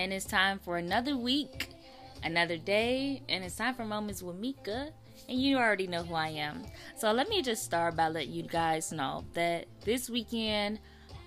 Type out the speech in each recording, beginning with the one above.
and it's time for another week, another day, and it's time for Moments with Mica. And you already know who I am. So let me just start by letting you guys know that this weekend,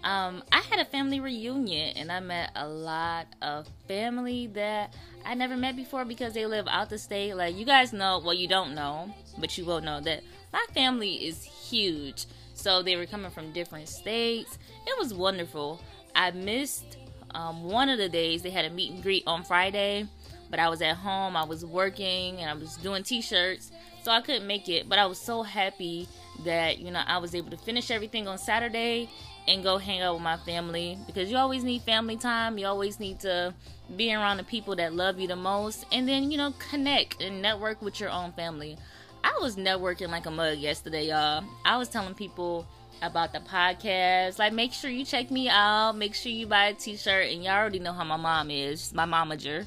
um, I had a family reunion and I met a lot of family that I never met before because they live out the state. Like you guys know, well, you don't know, but you will know that my family is huge. So they were coming from different states. It was wonderful. I missed um, one of the days they had a meet and greet on Friday, but I was at home. I was working and I was doing T-shirts, so I couldn't make it. But I was so happy that you know I was able to finish everything on Saturday and go hang out with my family because you always need family time. You always need to be around the people that love you the most, and then you know connect and network with your own family. I was networking like a mug yesterday, y'all. I was telling people about the podcast. Like, make sure you check me out. Make sure you buy a t-shirt. And y'all already know how my mom is. She's my momager.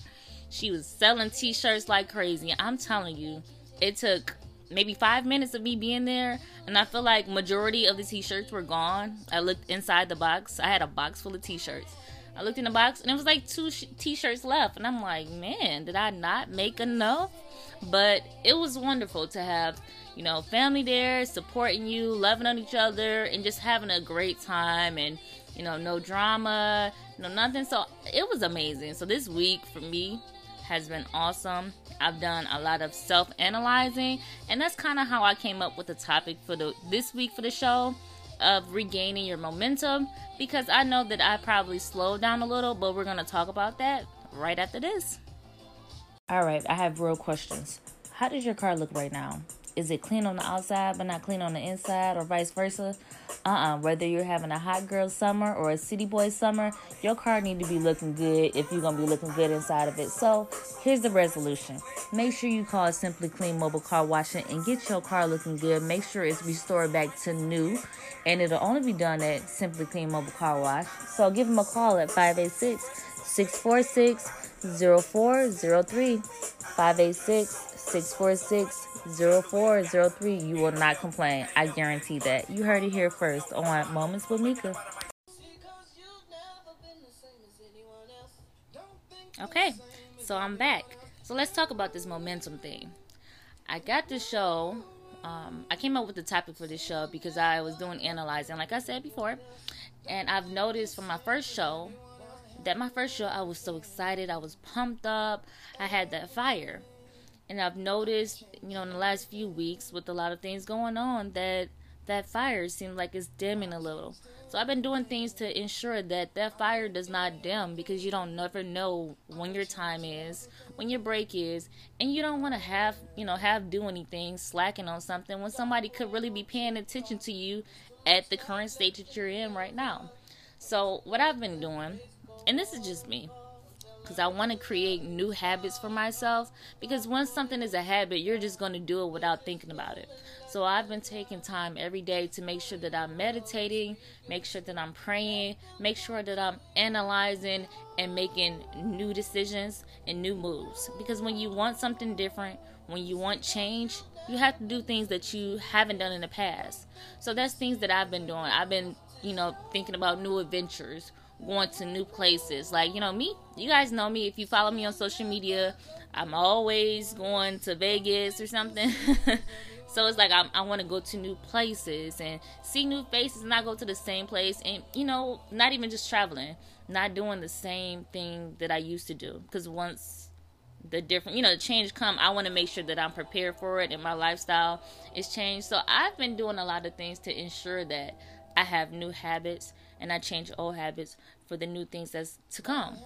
She was selling t-shirts like crazy. I'm telling you, it took maybe five minutes of me being there, and I feel like majority of the t-shirts were gone. I looked inside the box. I had a box full of t-shirts. I looked in the box, and it was like two sh- t-shirts left, and I'm like, man, did I not make enough? But it was wonderful to have you know, family there supporting you, loving on each other, and just having a great time and, you know, no drama, no nothing. So it was amazing. So this week for me has been awesome. I've done a lot of self analyzing, and that's kind of how I came up with the topic for the this week for the show of regaining your momentum because I know that I probably slowed down a little, but we're going to talk about that right after this. All right, I have real questions. How does your car look right now? Is it clean on the outside but not clean on the inside or vice versa? Uh-uh. Whether you're having a hot girl summer or a city boy summer, your car need to be looking good if you're gonna be looking good inside of it. So here's the resolution. Make sure you call Simply Clean Mobile Car Washing and get your car looking good. Make sure it's restored back to new. And it'll only be done at Simply Clean Mobile Car Wash. So give them a call at 586 646 0403. 586 646 0403. You will not complain. I guarantee that. You heard it here first on Moments with Mica. Okay, so I'm back. So let's talk about this momentum thing. I got the show. Um, I came up with the topic for this show because I was doing analyzing, like I said before, and I've noticed from my first show that my first show I was so excited, I was pumped up, I had that fire and I've noticed, you know, in the last few weeks with a lot of things going on that that fire seems like it's dimming a little. So I've been doing things to ensure that that fire does not dim because you don't never know when your time is, when your break is, and you don't want to have, you know, have do anything slacking on something when somebody could really be paying attention to you at the current state that you're in right now. So what I've been doing, and this is just me, because I want to create new habits for myself. Because once something is a habit, you're just going to do it without thinking about it. So I've been taking time every day to make sure that I'm meditating, make sure that I'm praying, make sure that I'm analyzing and making new decisions and new moves. Because when you want something different, when you want change, you have to do things that you haven't done in the past. So that's things that I've been doing. I've been, you know, thinking about new adventures going to new places. Like, you know, me, you guys know me. If you follow me on social media, I'm always going to Vegas or something. so it's like I'm, i want to go to new places and see new faces, and not go to the same place. And, you know, not even just traveling, not doing the same thing that I used to do. Because once the different, you know, the change come, I want to make sure that I'm prepared for it and my lifestyle is changed. So I've been doing a lot of things to ensure that I have new habits and I change old habits for the new things that's to come.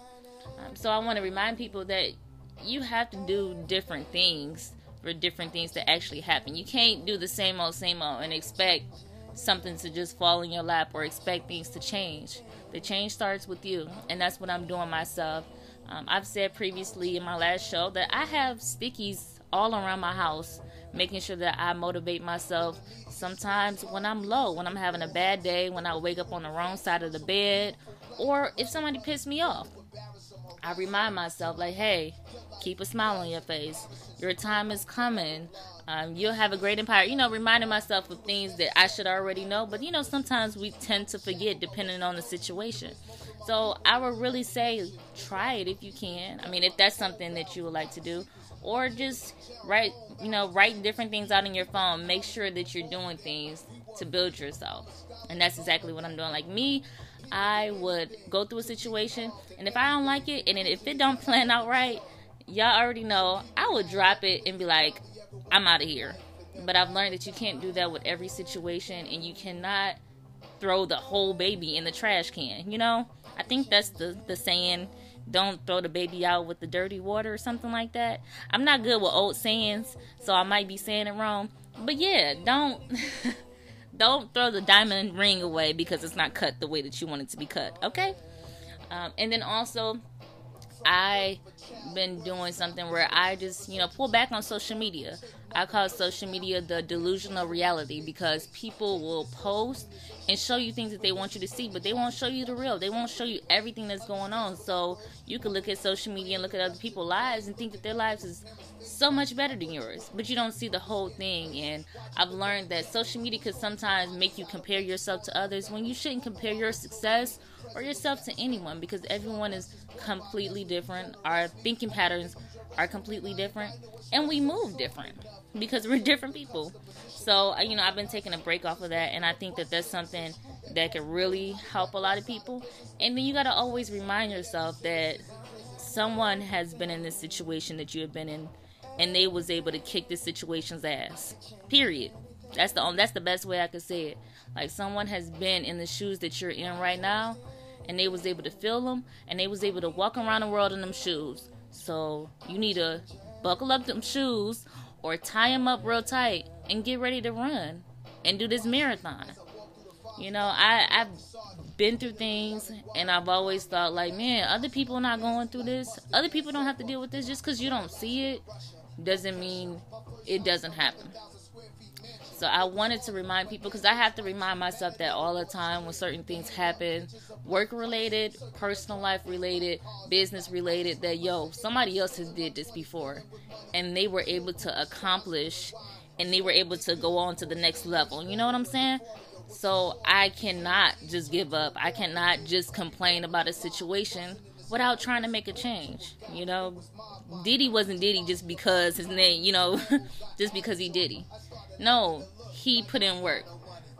Um, so I want to remind people that you have to do different things for different things to actually happen. You can't do the same old, same old and expect something to just fall in your lap or expect things to change. The change starts with you, and that's what I'm doing myself. Um, I've said previously in my last show that I have stickies all around my house making sure that I motivate myself. Sometimes when I'm low, when I'm having a bad day, when I wake up on the wrong side of the bed, or if somebody pissed me off, I remind myself, like, hey, keep a smile on your face. Your time is coming. Um, you'll have a great empire. You know, reminding myself of things that I should already know. But, you know, sometimes we tend to forget depending on the situation. So I would really say try it if you can. I mean, if that's something that you would like to do, or just write, you know, write different things out in your phone. Make sure that you're doing things to build yourself, and that's exactly what I'm doing. Like me, I would go through a situation, and if I don't like it, and if it don't plan out right, y'all already know I would drop it and be like, I'm out of here. But I've learned that you can't do that with every situation, and you cannot throw the whole baby in the trash can. You know, I think that's the the saying. Don't throw the baby out with the dirty water or something like that. I'm not good with old sayings, so I might be saying it wrong. But yeah, don't don't throw the diamond ring away because it's not cut the way that you want it to be cut. Okay. Um, and then also, I've been doing something where I just, you know, pull back on social media. I call social media the delusional reality because people will post and show you things that they want you to see, but they won't show you the real. They won't show you everything that's going on. So you can look at social media and look at other people's lives and think that their lives is so much better than yours, but you don't see the whole thing. And I've learned that social media could sometimes make you compare yourself to others when you shouldn't compare your success or yourself to anyone because everyone is completely different. Our thinking patterns are completely different and we move different because we're different people. So, you know, I've been taking a break off of that and I think that that's something that can really help a lot of people. And then you got to always remind yourself that someone has been in this situation that you have been in and they was able to kick this situation's ass. Period. That's the that's the best way I could say it. Like someone has been in the shoes that you're in right now and they was able to feel them and they was able to walk around the world in them shoes. So you need to buckle up them shoes or tie them up real tight and get ready to run and do this marathon. You know, I I've been through things and I've always thought like, man, other people not going through this. Other people don't have to deal with this just cuz you don't see it doesn't mean it doesn't happen. So I wanted to remind people because I have to remind myself that all the time when certain things happen, work related, personal life related, business related, that yo, somebody else has did this before and they were able to accomplish and they were able to go on to the next level. You know what I'm saying? So I cannot just give up. I cannot just complain about a situation without trying to make a change. You know, Diddy wasn't Diddy just because his name, you know, just because he Diddy. No, he put in work.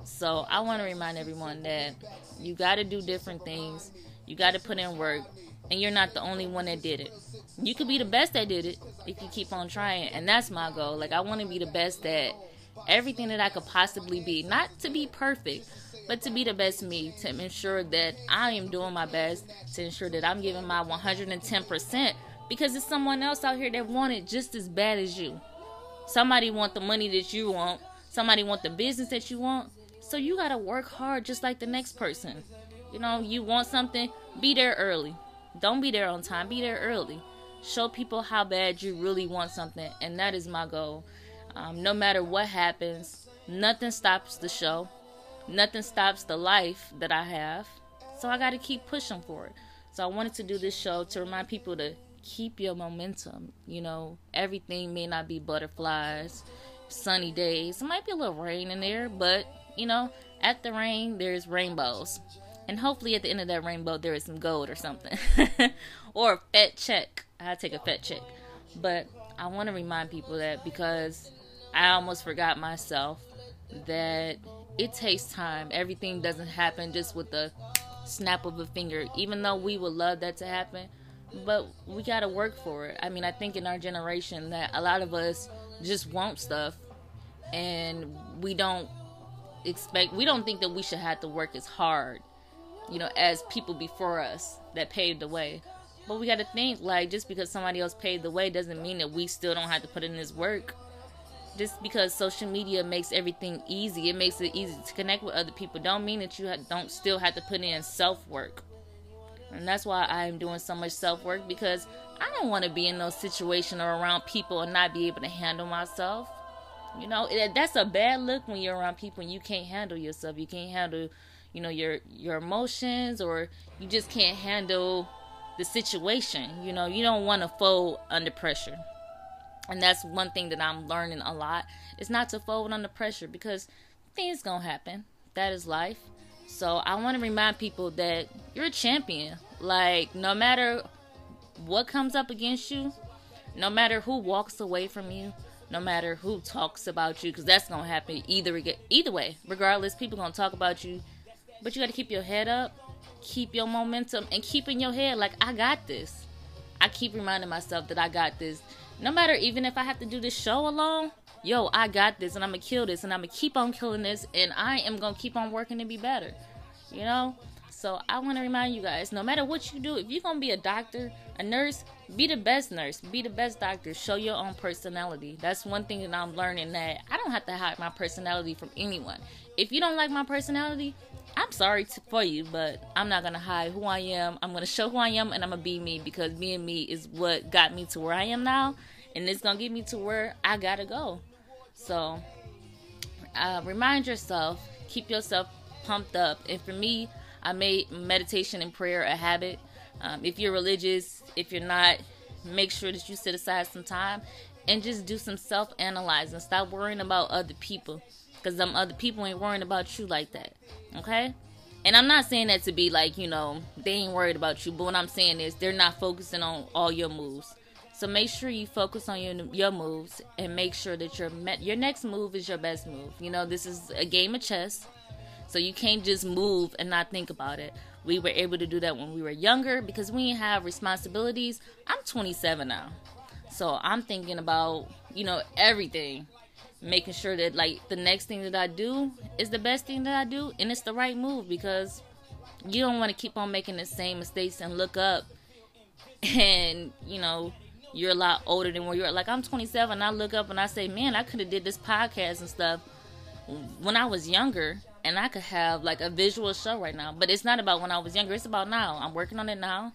So I want to remind everyone that you got to do different things. You got to put in work, and you're not the only one that did it. You could be the best that did it if you keep on trying, and that's my goal. Like I want to be the best at everything that I could possibly be. Not to be perfect, but to be the best me, to ensure that I am doing my best, to ensure that I'm giving my 110% because there's someone else out here that want it just as bad as you. Somebody want the money that you want. Somebody want the business that you want. So you got to work hard just like the next person. You know, you want something, be there early. Don't be there on time, be there early. Show people how bad you really want something, and that is my goal. Um, no matter what happens, nothing stops the show, nothing stops the life that I have. So I got to keep pushing for it. So I wanted to do this show to remind people to keep your momentum. You know, everything may not be butterflies, sunny days. It might be a little rain in there, but you know, at the rain, there's rainbows. And hopefully at the end of that rainbow, there is some gold or something. or a fat check. I take a fat check. But I want to remind people that because I almost forgot myself that it takes time. Everything doesn't happen just with the snap of a finger. Even though we would love that to happen, but we got to work for it. I mean, I think in our generation that a lot of us just want stuff and we don't expect we don't think that we should have to work as hard, you know, as people before us that paved the way. But we got to think like just because somebody else paved the way doesn't mean that we still don't have to put in this work. Just because social media makes everything easy, it makes it easy to connect with other people. Don't mean that you don't still have to put in self work. And that's why I'm doing so much self work because I don't want to be in those situations or around people and not be able to handle myself. You know, it, that's a bad look when you're around people and you can't handle yourself. You can't handle, you know, your your emotions or you just can't handle the situation. You know, you don't want to fold under pressure. And that's one thing that I'm learning a lot is not to fold under pressure because things going to happen. That is life. So I want to remind people that you're a champion. Like, no matter what comes up against you, no matter who walks away from you, no matter who talks about you, because that's gonna happen either either way. Regardless, people gonna talk about you, but you got to keep your head up, keep your momentum, and keep in your head like I got this. I keep reminding myself that I got this. No matter even if I have to do this show alone, yo, I got this, and I'm gonna kill this, and I'm gonna keep on killing this, and I am gonna keep on working to be better. You know. So I want to remind you guys, no matter what you do, if you're gonna be a doctor, a nurse, be the best nurse, be the best doctor. Show your own personality. That's one thing that I'm learning that I don't have to hide my personality from anyone. If you don't like my personality, I'm sorry to, for you, but I'm not gonna hide who I am. I'm gonna show who I am, and I'm gonna be me because being me is what got me to where I am now, and it's gonna get me to where I gotta go. So, uh, remind yourself, keep yourself pumped up, and for me, I made meditation and prayer a habit. Um, if you're religious, if you're not, make sure that you set aside some time and just do some self analyzing. Stop worrying about other people because them other people ain't worrying about you like that. Okay? And I'm not saying that to be like, you know, they ain't worried about you, but what I'm saying is they're not focusing on all your moves. So make sure you focus on your your moves and make sure that your your next move is your best move. You know, this is a game of chess. So you can't just move and not think about it. We were able to do that when we were younger because we have responsibilities. I'm 27 now. So I'm thinking about, you know, everything. Making sure that like the next thing that I do is the best thing that I do and it's the right move because you don't want to keep on making the same mistakes and look up and, you know, you're a lot older than where you're like I'm 27 I look up and I say, "Man, I could have did this podcast and stuff when I was younger." and I could have like a visual show right now. But it's not about when I was younger. It's about now. I'm working on it now,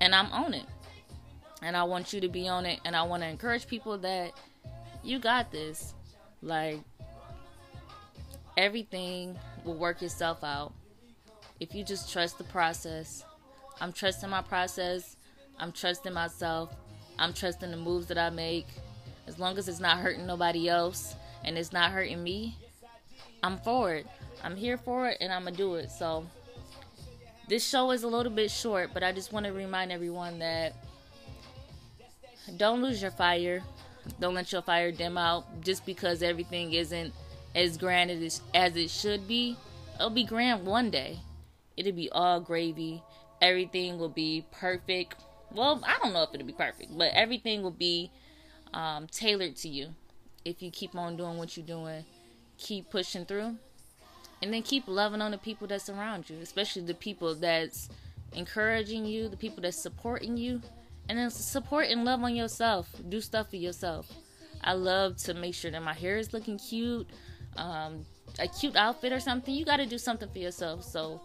and I'm on it. And I want you to be on it. And I want to encourage people that you got this. Like everything will work itself out if you just trust the process. I'm trusting my process. I'm trusting myself. I'm trusting the moves that I make. As long as it's not hurting nobody else and it's not hurting me, I'm for it. I'm here for it and I'm gonna do it. So this show is a little bit short, but I just want to remind everyone that don't lose your fire. Don't let your fire dim out just because everything isn't as grand as it should be. It'll be grand one day. It'll be all gravy. Everything will be perfect. Well, I don't know if it'll be perfect, but everything will be um, tailored to you if you keep on doing what you're doing. Keep pushing through and then keep loving on the people that surround you, especially the people that's encouraging you, the people that's supporting you, and then support and love on yourself. Do stuff for yourself. I love to make sure that my hair is looking cute, um, a cute outfit or something. You got to do something for yourself. So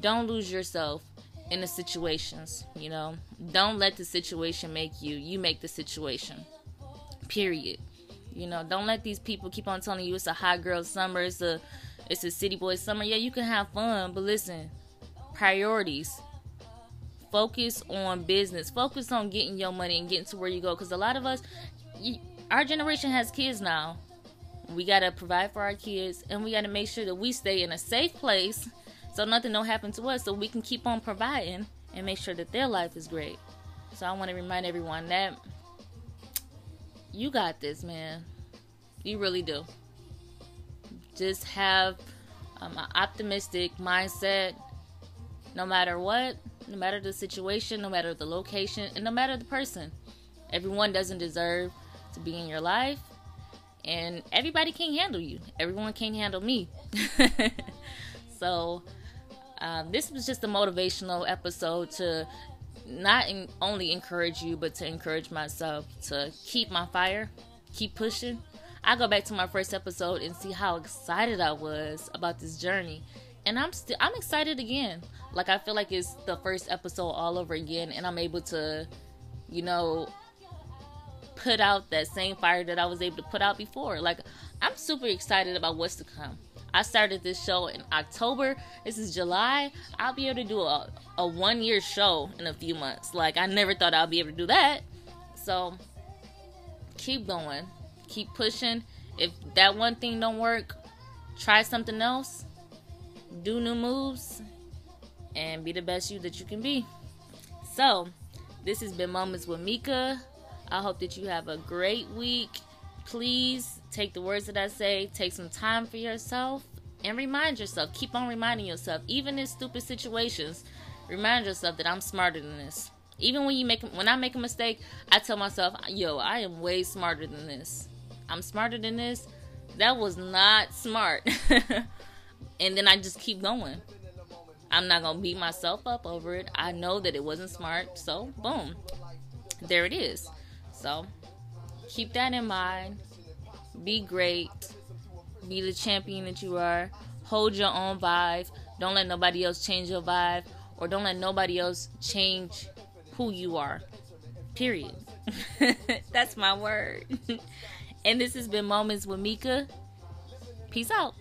don't lose yourself in the situations. You know, don't let the situation make you. You make the situation. Period. You know, don't let these people keep on telling you it's a hot girl summer. It's a it's a city boy summer. Yeah, you can have fun, but listen, priorities. Focus on business. Focus on getting your money and getting to where you go. Because a lot of us, our generation has kids now. We gotta provide for our kids, and we gotta make sure that we stay in a safe place, so nothing don't happen to us, so we can keep on providing and make sure that their life is great. So I want to remind everyone that you got this, man. You really do just have um, an optimistic mindset no matter what, no matter the situation, no matter the location, and no matter the person. Everyone doesn't deserve to be in your life, and everybody can't handle you. Everyone can't handle me. so, um, this was just a motivational episode to not in, only encourage you, but to encourage myself to keep my fire, keep pushing, I go back to my first episode and see how excited I was about this journey. And I'm still I'm excited again. Like I feel like it's the first episode all over again and I'm able to, you know, put out that same fire that I was able to put out before. Like I'm super excited about what's to come. I started this show in October. This is July. I'll be able to do a, a one year show in a few months. Like I never thought I'd be able to do that. So keep going keep pushing. If that one thing don't work, try something else. do new moves, and be the best you that you can be. So, this has been Moments with Mica. I hope that you have a great week. Please take the words that I say, take some time for yourself, and remind yourself. Keep on reminding yourself, even in stupid situations, remind yourself that I'm smarter than this. Even when you make when I make a mistake, I tell myself, "Yo, I am way smarter than this. I'm smarter than this. That was not smart." and then I just keep going. I'm not gonna beat myself up over it. I know that it wasn't smart, so boom, there it is. So keep that in mind. Be great. Be the champion that you are. Hold your own vibe. Don't let nobody else change your vibe, or don't let nobody else change who you are. Period. That's my word. and this has been Moments with Mica. Peace out.